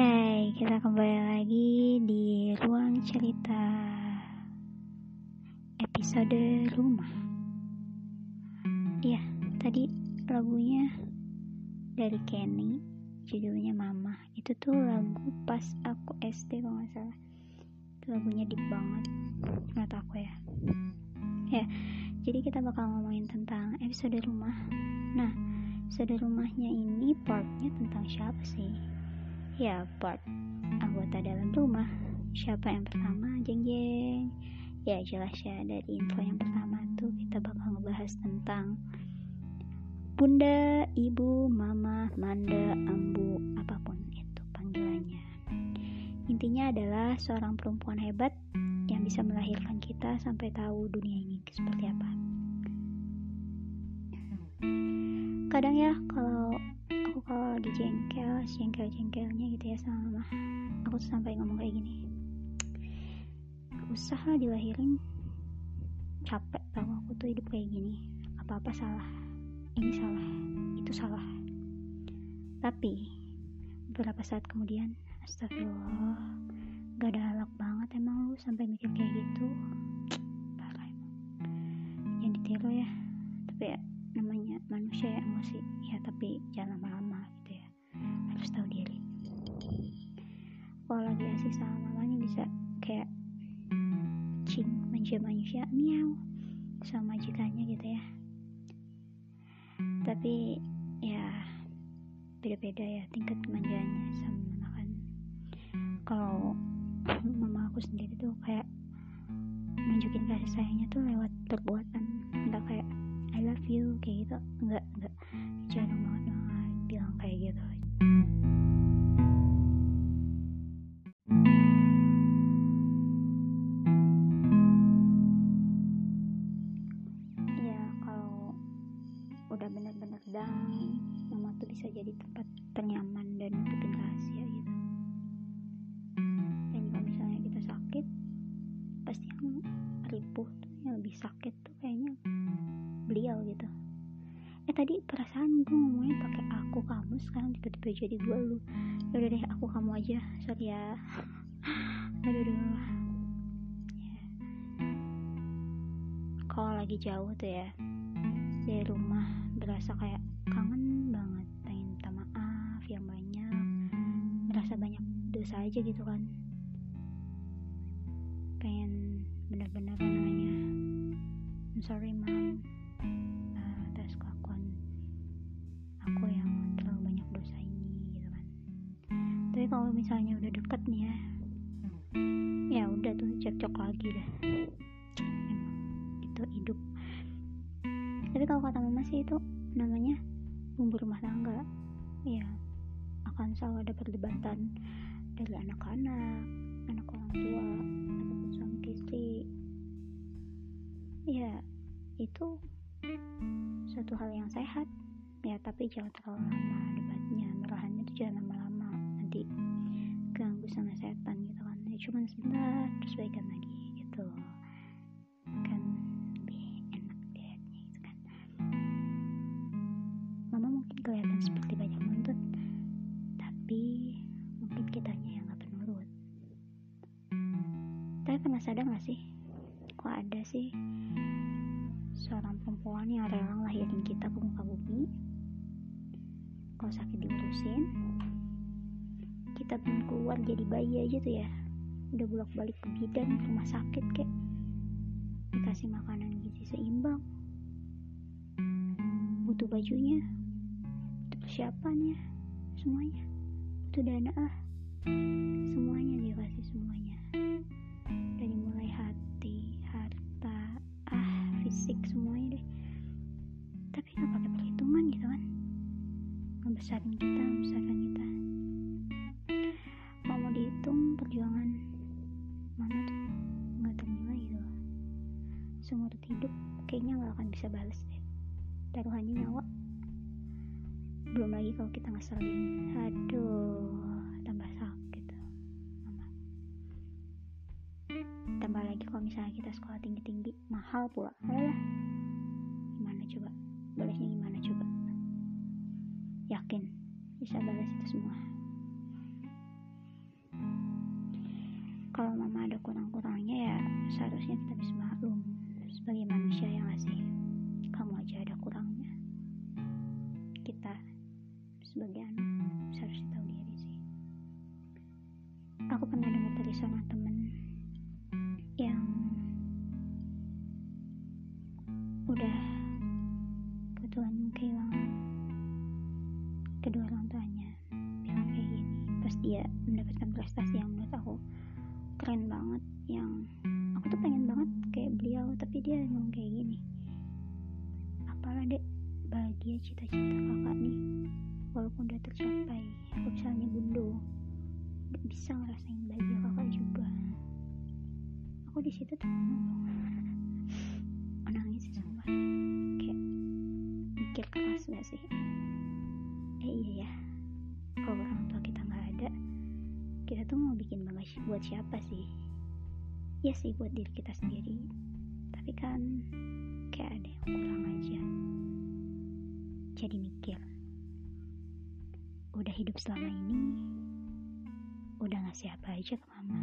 Oke, kita kembali lagi di ruang cerita episode rumah. Iya, tadi lagunya dari Kenny, judulnya Mama. Itu tuh lagu pas aku SD kalau nggak salah. Itu lagunya deep banget, menurut aku ya. Ya, jadi kita bakal ngomongin tentang episode rumah. Nah, episode rumahnya ini partnya tentang siapa sih? Ya, part anggota dalam rumah. Siapa yang pertama? Jeng jeng. Ya, jelas ya dari info yang pertama tuh kita bakal ngebahas tentang Bunda, Ibu, Mama, Manda, Ambu, apa pun itu panggilannya. Intinya adalah seorang perempuan hebat yang bisa melahirkan kita sampai tahu dunia ini seperti apa. Kadang ya kalau aku kalau lagi jengkel jengkel jengkelnya gitu ya sama mama. Aku tuh sampai ngomong kayak gini gak usah lah dilahirin. Capek tau aku tuh hidup kayak gini. Apa apa salah. Ini salah. Itu salah. Tapi beberapa saat kemudian astagfirullah gak ada halak banget emang lu sampai mikir kayak gitu manusia ya emosi ya tapi jangan lama-lama gitu ya. Harus tahu diri. Kalau lagi asik sama mamanya bisa kayak kucing manja manusia miau sama majikannya gitu ya. Tapi ya beda-beda ya tingkat kemanjaannya sama mama kan kalau mama aku sendiri tuh kayak nunjukin kasih sayangnya tuh lewat perbuatan nggak kayak I love you kayak gitu. Enggak enggak jarang banget banget bilang kayak gitu tadi perasaan gue ngomongnya pakai aku kamu sekarang tiba-tiba jadi gue lu. Ya udah deh aku kamu aja sorry ya. Aduh aduh ya. kalau lagi jauh tuh ya dari rumah berasa kayak kangen banget pengen minta maaf yang banyak. Merasa banyak dosa aja gitu kan. Pengen bener-bener namanya I'm sorry mom misalnya udah deket nih ya. Ya udah tuh cekcok lagi dah emang itu hidup. Tapi kalau kata mama sih itu namanya bumbu rumah tangga. Ya akan selalu ada perdebatan dari anak-anak anak orang tua ataupun suami istri. Ya itu suatu hal yang sehat. Ya tapi jangan terlalu lama debatnya. Marahannya itu jangan lama-lama. Nanti ganggu sama setan gitu kan. Ya cuman sebentar terus baikan lagi gitu. Kan lebih enak dilihatnya gitu kan. Mama mungkin kelihatan seperti banyak nuntut tapi mungkin kitanya yang gak penurut. Tapi pernah sadar gak sih kok ada sih seorang perempuan yang rela ngelahirin kita ke muka bumi? Kalau sakit diurusin kita belum keluar jadi bayi aja tuh ya. Udah bolak balik ke bidan rumah sakit kek dikasih makanan gizi seimbang. Butuh bajunya. Butuh persiapannya. Semuanya. Butuh dana lah semuanya dikasih semuanya. Dari mulai hati harta ah fisik semuanya deh. Tapi nggak pakai perhitungan gitu kan. Ngebesarin kita ngebesarkan kita taruhannya nyawa. Belum lagi kalau kita ngeselin. Aduh tambah sakit. Mama tambah lagi kalau misalnya kita sekolah tinggi-tinggi mahal pula. Alah gimana coba? Balasnya gimana coba? Yakin? Bisa balas itu semua? Kalau mama ada kurang-kurangnya ya seharusnya kita bisa dia ngomong kayak gini. Apalah dek? Bahagia cita-cita kakak nih. Walaupun udah tercapai aku misalnya bundo gak bisa ngerasain bahagia kakak juga. Aku di situ tuh ngomong nangis sih sumpah kayak mikir keras gak sih? Eh iya ya. Kalau orang tua kita nggak ada kita tuh mau bikin bangga buat siapa sih? Ya sih buat diri kita sendiri tapi kan kayak ada yang kurang aja. Jadi mikir udah hidup selama ini udah ngasih apa aja ke mama